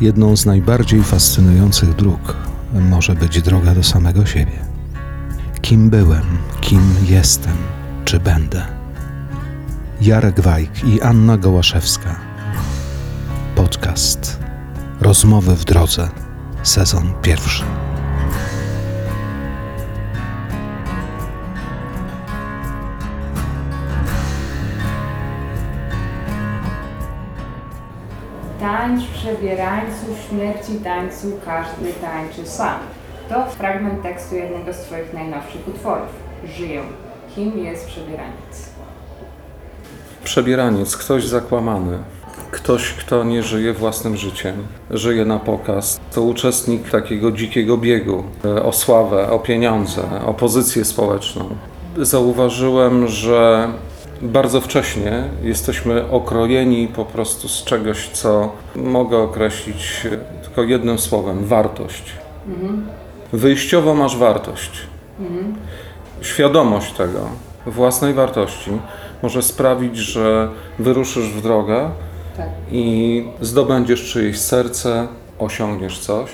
Jedną z najbardziej fascynujących dróg może być droga do samego siebie. Kim byłem, kim jestem, czy będę? Jarek Wajk i Anna Gołaszewska. Podcast Rozmowy w drodze, sezon pierwszy. Tańcz przebierańcu, śmierci tańcu, każdy tańczy sam. To fragment tekstu jednego z Twoich najnowszych utworów. Żyję. Kim jest przebieraniec? Przebieraniec, ktoś zakłamany, ktoś, kto nie żyje własnym życiem, żyje na pokaz. To uczestnik takiego dzikiego biegu e, o sławę, o pieniądze, o pozycję społeczną. Zauważyłem, że bardzo wcześnie jesteśmy okrojeni po prostu z czegoś, co mogę określić tylko jednym słowem wartość. Wyjściowo masz wartość. Świadomość tego, własnej wartości, może sprawić, że wyruszysz w drogę Tak. i zdobędziesz czyjeś serce, osiągniesz coś,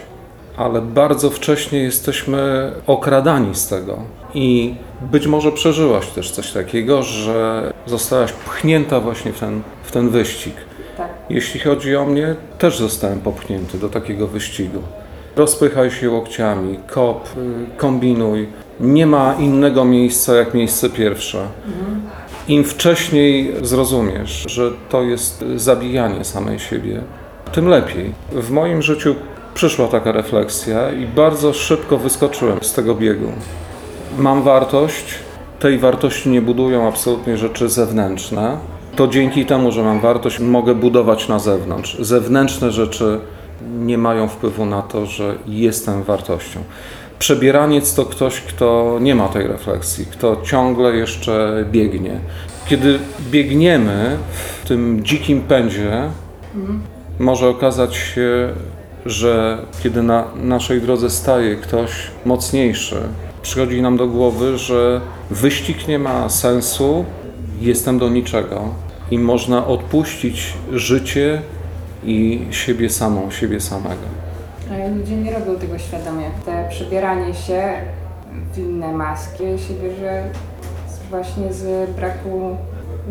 ale bardzo wcześnie jesteśmy okradani z tego. I być może przeżyłaś też coś takiego, że zostałaś pchnięta właśnie w ten, w ten wyścig. Tak. Jeśli chodzi o mnie, też zostałem popchnięty do takiego wyścigu. Rozpychaj się łokciami, kop, y, kombinuj. Nie ma innego miejsca jak miejsce pierwsze. Im wcześniej zrozumiesz, że to jest zabijanie samej siebie, tym lepiej. W moim życiu przyszła taka refleksja i bardzo szybko wyskoczyłem z tego biegu. Mam wartość, tej wartości nie budują absolutnie rzeczy zewnętrzne. To dzięki temu, że mam wartość, mogę budować na zewnątrz. Zewnętrzne rzeczy nie mają wpływu na to, że jestem wartością. Przebieraniec to ktoś, kto nie ma tej refleksji, kto ciągle jeszcze biegnie. Kiedy biegniemy w tym dzikim pędzie, może okazać się, że kiedy na naszej drodze staje ktoś mocniejszy, przychodzi nam do głowy, że wyścig nie ma sensu, jestem do niczego i można odpuścić życie i siebie samą, siebie samego. Ale ludzie nie robią tego świadomie. Te przebieranie się w inne maski się bierze właśnie z braku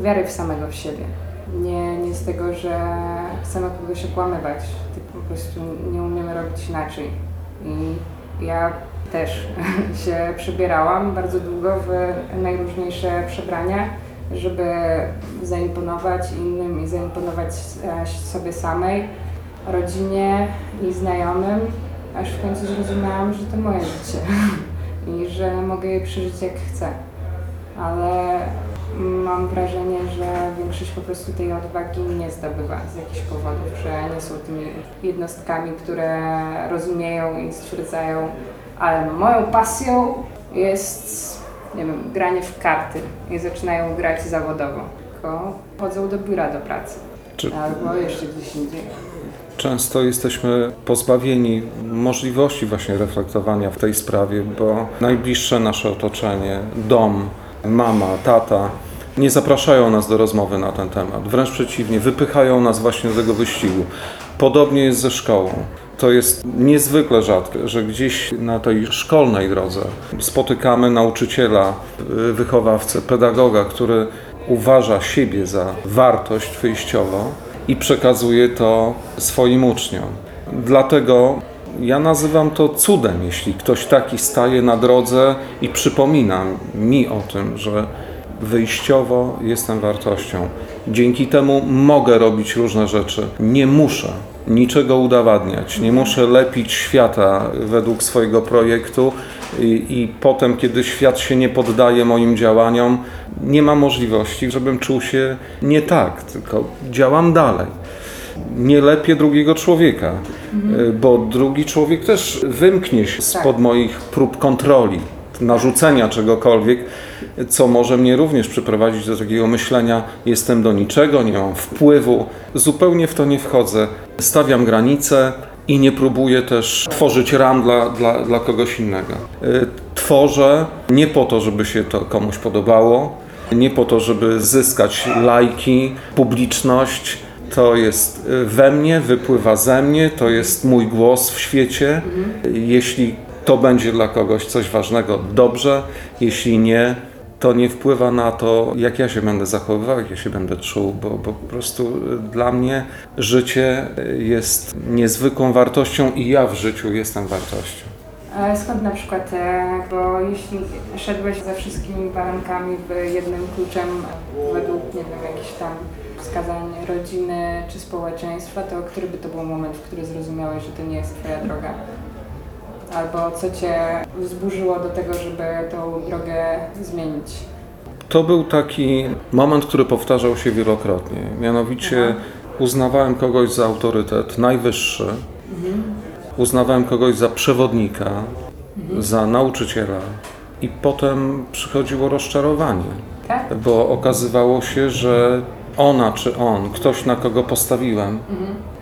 wiary w samego w siebie. Nie, nie z tego, że chcemy kogoś okłamywać, prostu nie umiemy robić inaczej. I ja też się przebierałam bardzo długo w najróżniejsze przebrania, żeby zaimponować innym i zaimponować e, sobie samej rodzinie i znajomym, aż w końcu zrozumiałam, że to moje życie i że mogę je przeżyć jak chcę. Ale mam wrażenie, że po prostu tej odwagi nie zdobywa z jakichś powodów, że nie są tymi jednostkami, które rozumieją i stwierdzają, ale moją pasją jest, nie wiem, granie w karty i zaczynają grać zawodowo, tylko chodzą do biura do pracy. Czy- Albo jeszcze gdzieś indziej. Często jesteśmy pozbawieni możliwości właśnie reflektowania w tej sprawie, bo najbliższe nasze otoczenie, dom, mama, tata nie zapraszają nas do rozmowy na ten temat. Wręcz przeciwnie, wypychają nas właśnie do tego wyścigu. Podobnie jest ze szkołą. To jest niezwykle rzadkie, że gdzieś na tej szkolnej drodze spotykamy nauczyciela, y, wychowawcę, pedagoga, który uważa siebie za wartość wyjściową i przekazuje to swoim uczniom. Dlatego ja nazywam to cudem, jeśli ktoś taki staje na drodze i przypomina mi o tym, że wyjściowo jestem wartością. Dzięki temu mogę robić różne rzeczy. Nie muszę niczego udowadniać, nie muszę lepić świata według swojego projektu i, i potem, kiedy świat się nie poddaje moim działaniom, nie ma możliwości, żebym czuł się nie tak, tylko działam dalej nie lepię drugiego człowieka, y, bo drugi człowiek też wymknie się spod moich prób kontroli, narzucenia czegokolwiek, co może mnie również przyprowadzić do takiego myślenia: jestem do niczego, nie mam wpływu, zupełnie w to nie wchodzę, stawiam granice. I nie próbuję też tworzyć ram dla, dla, dla kogoś innego. Y, Tworzę nie po to, żeby się to komuś podobało, nie po to, żeby zyskać lajki, publiczność, to jest y, we mnie, wypływa ze mnie, to jest mój głos w świecie. Jeśli to będzie dla kogoś coś ważnego, dobrze. Jeśli nie, to nie wpływa na to, jak ja się będę zachowywał, jak ja się będę czuł, bo, bo po prostu y, dla mnie życie y, jest niezwykłą wartością i ja w życiu jestem wartością. Ale skąd na przykład, e, bo jeśli szedłeś ze wszystkimi warunkami w jednym kluczem według, nie wiem, jakichś tam wskazań rodziny czy społeczeństwa, to który by to był moment, w którym zrozumiałeś, że to nie jest Twoja droga? Albo co Cię wzburzyło do tego, żeby tą drogę zmienić? To był taki moment, który powtarzał się wielokrotnie. Mianowicie uznawałem kogoś za autorytet najwyższy, uznawałem kogoś za przewodnika, za nauczyciela, i potem przychodziło rozczarowanie, Tak? bo okazywało się, że ona czy on, ktoś na kogo postawiłem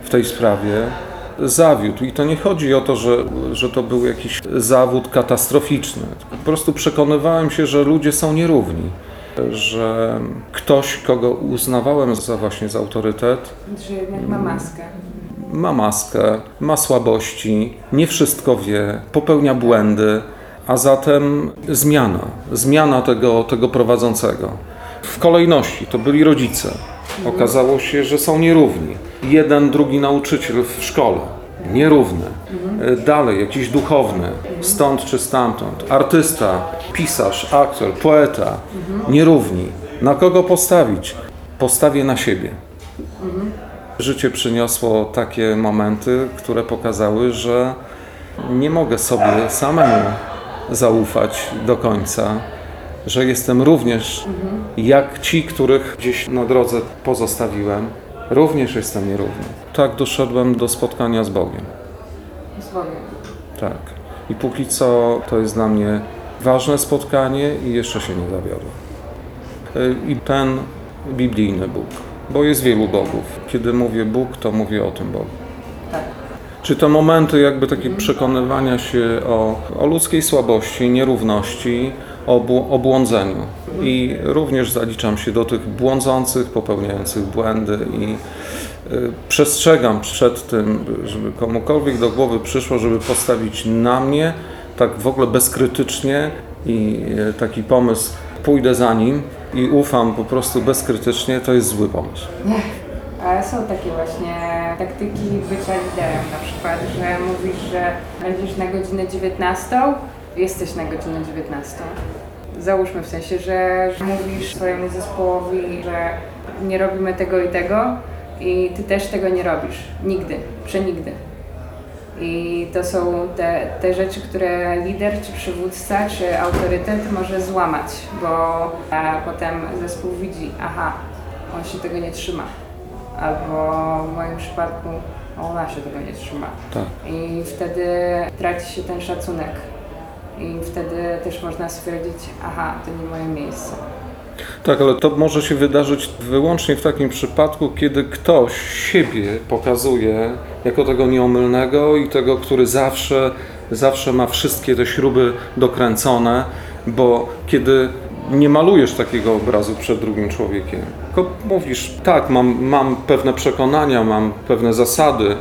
w tej sprawie, zawiódł. I to nie chodzi o to, że, że to był jakiś zawód katastroficzny. Po prostu przekonywałem się, że ludzie są nierówni. Że ktoś, kogo uznawałem za właśnie za autorytet, Że jednak ma maskę. ma maskę, ma słabości, nie wszystko wie, popełnia błędy, a zatem zmiana, zmiana tego, tego prowadzącego. W kolejności to byli rodzice. Okazało się, że są nierówni. Jeden, drugi nauczyciel w szkole. Nierówny. E, Dalej, jakiś duchowny, stąd czy stamtąd. Artysta, pisarz, aktor, poeta. Nierówni. Na kogo postawić? Postawię na siebie. Życie przyniosło takie momenty, które pokazały, że nie mogę sobie samemu zaufać do końca, że jestem również jak ci, których gdzieś na drodze pozostawiłem, również jestem nierówny. Tak doszedłem do spotkania z Bogiem. Z Bogiem. Tak. I póki co to jest dla mnie ważne spotkanie i jeszcze się nie zawiodłem. Y, I ten biblijny Bóg, bo jest wielu Bogów. Kiedy mówię Bóg, to mówię o tym Bogu. Tak. Czy to momenty jakby takie przekonywania się o, o ludzkiej słabości, nierówności, o bł- o błądzeniu. I również zaliczam się do tych błądzących, popełniających błędy i y, przestrzegam przed tym, żeby komukolwiek do głowy przyszło, żeby postawić na mnie tak w ogóle bezkrytycznie i y, taki pomysł, pójdę za nim i ufam po prostu bezkrytycznie, to jest zły pomysł. Ale są takie właśnie taktyki bycia liderem na przykład, że mówisz, że będziesz na godzinę 19, jesteś na godzinę 19. Załóżmy w sensie, że mówisz swojemu zespołowi, że nie robimy tego i tego i ty też tego nie robisz. Nigdy, przenigdy. I to są te, te rzeczy, które lider, czy przywódca, czy autorytet może złamać, bo potem zespół widzi, aha, on się tego nie trzyma. Albo w moim przypadku ona się tego nie trzyma. Tak. I wtedy traci się ten szacunek. I wtedy też można stwierdzić, aha, to nie moje miejsce. Tak, ale to może się wydarzyć wyłącznie w takim przypadku, kiedy ktoś siebie pokazuje jako tego nieomylnego i tego, który zawsze, zawsze ma wszystkie te śruby dokręcone, bo kiedy nie malujesz takiego obrazu przed drugim człowiekiem, tylko mówisz, tak, mam, mam pewne przekonania, mam pewne zasady,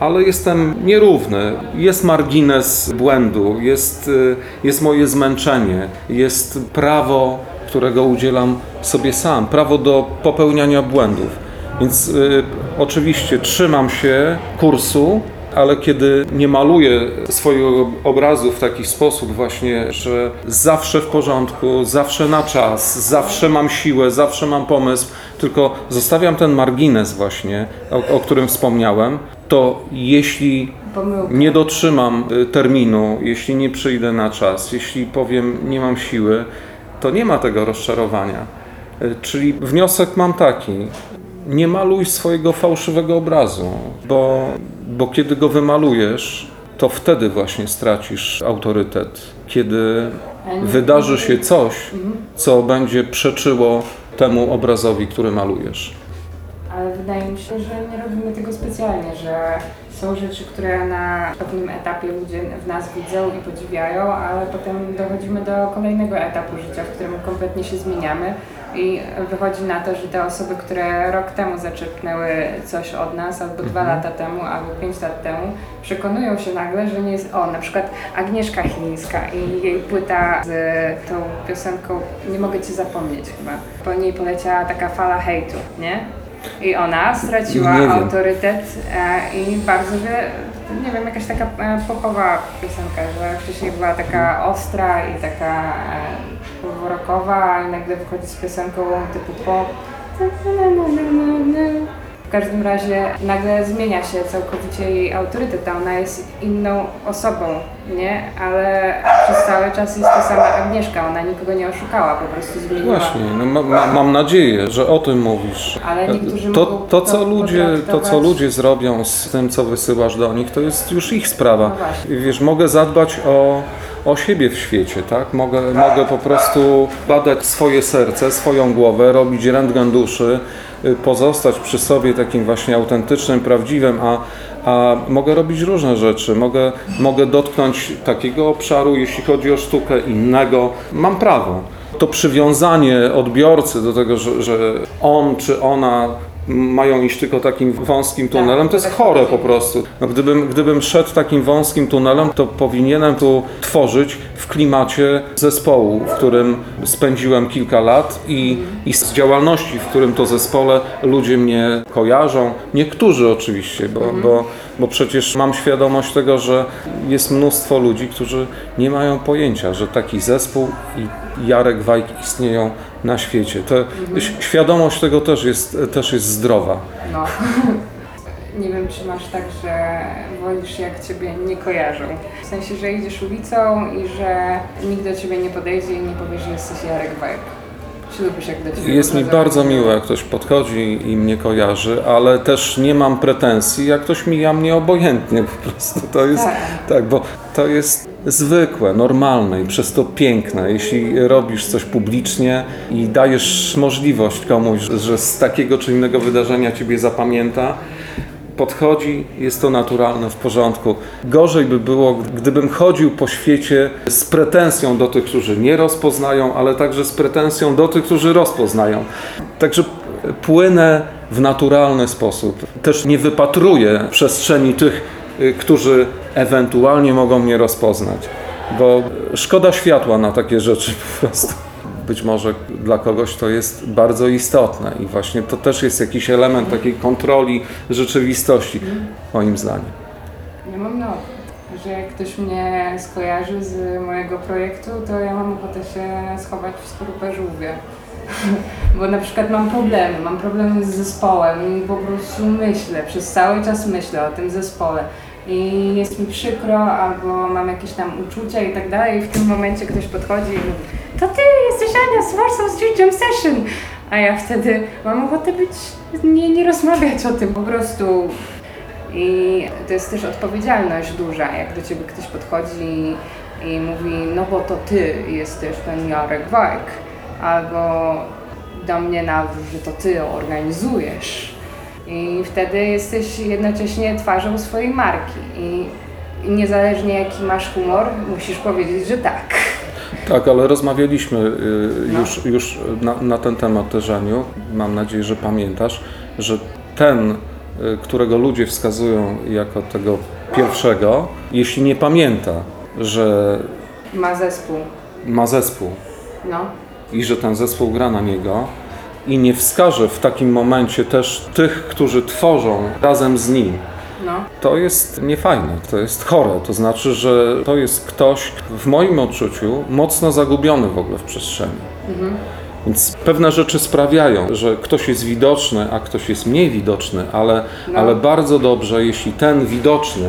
ale jestem nierówny. Jest margines błędu, jest, y, jest moje zmęczenie, jest prawo, którego udzielam sobie sam, prawo do popełniania błędów. Więc y, oczywiście trzymam się kursu, ale kiedy nie maluję swojego obrazu w taki sposób właśnie, że zawsze w porządku, zawsze na czas, zawsze mam siłę, zawsze mam pomysł, tylko zostawiam ten margines właśnie, o, o którym wspomniałem, to jeśli Pomyłka. nie dotrzymam y, terminu, jeśli nie przyjdę na czas, jeśli powiem nie mam siły, to nie ma tego rozczarowania. Y, Czyli wniosek mam taki: nie maluj swojego fałszywego obrazu, bo, bo kiedy go wymalujesz, to wtedy właśnie stracisz autorytet. Kiedy wydarzy się coś, co będzie przeczyło temu obrazowi, który malujesz. Ale wydaje mi się, że nie robimy tego specjalnie, że są rzeczy, które na pewnym etapie ludzie w nas widzą i podziwiają, ale potem dochodzimy do kolejnego etapu życia, w którym kompletnie się zmieniamy, I wychodzi na to, że te osoby, które rok temu zaczerpnęły coś od nas, albo dwa Mhm. lata temu, albo pięć lat temu, przekonują się nagle, że nie jest. O, na przykład Agnieszka Chińska i jej płyta z tą piosenką Nie mogę cię zapomnieć chyba. Po niej poleciała taka fala hejtu, nie? I ona straciła autorytet e, i bardzo wiele, nie wiem, jakaś taka e, popowa piosenka, że wcześniej była taka ostra i taka e, rockowa i nagle wychodzi z piosenką typu pop. W każdym razie nagle zmienia się całkowicie jej autorytet, a ona jest inną osobą, nie? Ale przez cały czas jest to sama Agnieszka, ona nikogo nie oszukała, po prostu zmieniła. Właśnie, no, ma, ma, mam nadzieję, że o tym mówisz. Ale niektórzy to, mogą to, co ludzie, to, co ludzie zrobią z tym, co wysyłasz do nich, to jest już ich sprawa. No. Wiesz, mogę zadbać o, o siebie w świecie, tak? Mogę, mogę po prostu badać swoje serce, swoją głowę, robić rentgen duszy, pozostać przy sobie takim właśnie autentycznym, prawdziwym, a, a mogę robić różne rzeczy. Mogę, mogę dotknąć takiego obszaru, jeśli chodzi o sztukę, innego. Mam prawo. To przywiązanie odbiorcy do tego, że, że on czy ona mają iść tylko takim wąskim tunelem, to jest tak chore po prostu. No, gdybym, gdybym szedł takim wąskim tunelem, to powinienem tu tworzyć w klimacie zespołu, w którym spędziłem kilka lat i, i z działalności, w którym to zespole ludzie mnie kojarzą. Niektórzy oczywiście, bo, bo, bo przecież mam świadomość tego, że jest mnóstwo ludzi, którzy nie mają pojęcia, że taki zespół i Jarek Wajk istnieją na świecie. To, Świadomość tego też jest, też jest zdrowa. No. Nie wiem, czy masz tak, że wolisz jak ciebie nie kojarzą. W sensie, że idziesz ulicą i że nikt do ciebie nie podejdzie i nie powie, że jesteś Jarek Bajek. Jest mi bardzo miło, jak ktoś podchodzi i mnie kojarzy, ale też nie mam pretensji, jak ktoś mija mnie obojętnie po prostu. To jest Tak. tak, bo to jest zwykłe, normalne i przez to piękne. Jeśli robisz coś publicznie i dajesz możliwość komuś, że z takiego czy innego wydarzenia ciebie zapamięta, podchodzi, jest to naturalne, w porządku. Gorzej by było, gdybym chodził po świecie z pretensją do tych, którzy nie rozpoznają, ale także z pretensją do tych, którzy rozpoznają. Także płynę w naturalny sposób. Też nie wypatruję przestrzeni tych, y, którzy ewentualnie mogą mnie rozpoznać, bo szkoda światła na takie rzeczy po prostu być może dla kogoś to jest bardzo istotne i właśnie to też jest jakiś element takiej kontroli rzeczywistości, moim zdaniem. Ja mam odwrót, że jak ktoś mnie skojarzy z mojego projektu, to ja mam ochotę się schować w skorupę żółwie. Bo na przykład mam problemy, mam problemy z zespołem i po prostu myślę, przez cały czas myślę o tym zespole. I jest mi przykro, albo mam jakieś tam uczucia i tak dalej, i w tym momencie ktoś podchodzi i mówi To ty jesteś Ania z Warsaw Street Jam Session! A ja wtedy mam ochotę być, nie, nie rozmawiać o tym, po prostu i to jest też odpowiedzialność duża, jak do ciebie ktoś podchodzi i mówi, no bo to ty jesteś ten Jarek Wajk, albo do mnie na że to ty organizujesz. I wtedy jesteś jednocześnie twarzą swojej marki. I niezależnie jaki masz humor, musisz powiedzieć, że tak. Tak, ale rozmawialiśmy y, już, już na, na ten temat też, Aniu. Mam nadzieję, że pamiętasz, że ten, y, którego ludzie wskazują jako tego pierwszego, jeśli nie pamięta, że Ma zespół. ma zespół No. i że ten zespół gra na niego i nie wskaże w takim momencie też tych, którzy tworzą razem z nim, No. to jest niefajne, to jest chore. To znaczy, że to jest ktoś w moim odczuciu mocno zagubiony w ogóle w przestrzeni. Więc pewne rzeczy sprawiają, że ktoś jest widoczny, a ktoś jest mniej widoczny, ale, No. ale bardzo dobrze, jeśli ten widoczny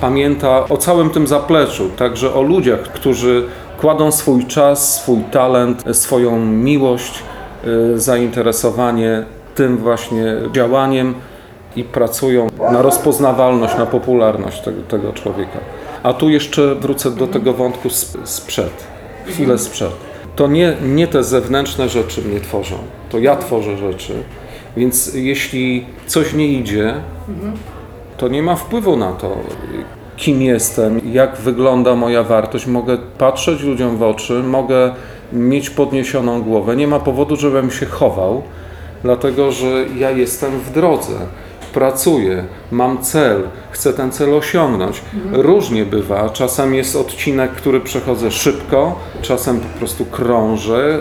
pamięta o całym tym zapleczu, także o ludziach, którzy kładą swój czas, swój talent, swoją miłość, y, zainteresowanie tym właśnie działaniem i pracują na rozpoznawalność, na popularność tego, tego człowieka. A tu jeszcze wrócę do tego wątku sp- sprzed, chwilę sprzed. To nie, nie te zewnętrzne rzeczy mnie tworzą, to ja tworzę rzeczy, więc jeśli coś nie idzie, to nie ma wpływu na to, kim jestem, jak wygląda moja wartość. Mogę patrzeć ludziom w oczy, mogę mieć podniesioną głowę. Nie ma powodu, żebym się chował, dlatego że ja jestem w drodze. Pracuję, mam cel, chcę ten cel osiągnąć. Różnie bywa. Czasem jest odcinek, który przechodzę szybko, czasem po prostu krążę,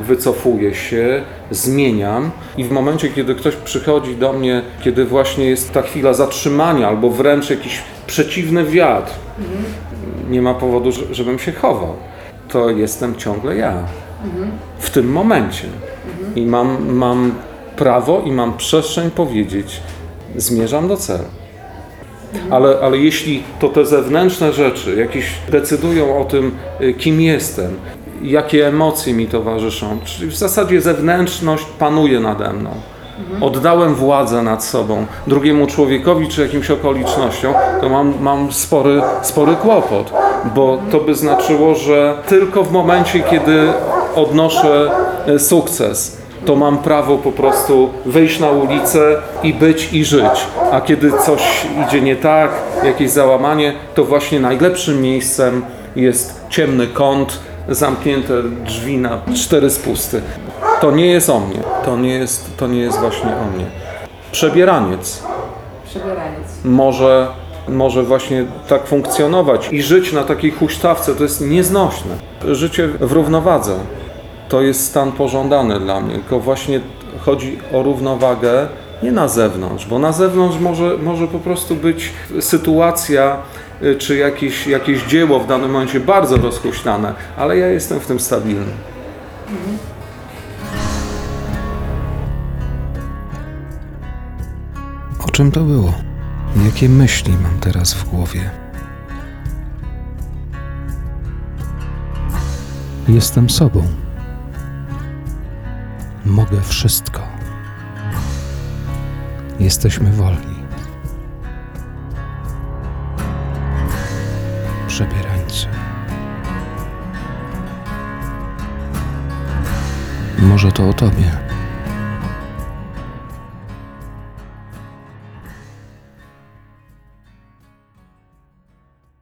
y, wycofuję się, zmieniam. I w momencie, kiedy ktoś przychodzi do mnie, kiedy właśnie jest ta chwila zatrzymania albo wręcz jakiś przeciwny wiatr, nie ma powodu, że- żebym się chował. To jestem ciągle ja. W tym momencie. I mam, mam prawo i mam przestrzeń powiedzieć, zmierzam do celu. Ale, ale jeśli to te zewnętrzne rzeczy jakieś decydują o tym, y, kim jestem, jakie emocje mi towarzyszą, czyli w zasadzie zewnętrzność panuje nade mną. Oddałem władzę nad sobą drugiemu człowiekowi czy jakimś okolicznościom, to mam, mam spory, spory kłopot, bo to by znaczyło, że tylko w momencie, kiedy odnoszę e, sukces, to mam prawo po prostu wyjść na ulicę i być i żyć. A kiedy coś idzie nie tak, jakieś załamanie, to właśnie najlepszym miejscem jest ciemny kąt, zamknięte drzwi na cztery spusty. To nie jest o mnie. To nie jest, to nie jest właśnie o mnie. Przebieraniec Przebieraniec. może, może właśnie tak funkcjonować i żyć na takiej huśtawce to jest nieznośne. Życie w równowadze to jest stan pożądany dla mnie, tylko właśnie chodzi o równowagę nie na zewnątrz, bo na zewnątrz może, może po prostu być sytuacja y, czy jakieś, jakieś dzieło w danym momencie bardzo rozhuśtane, ale ja jestem w tym stabilny. O czym to było? Jakie myśli mam teraz w głowie? Jestem sobą. Mogę wszystko. Jesteśmy wolni. Przebierańcy. Może to o tobie.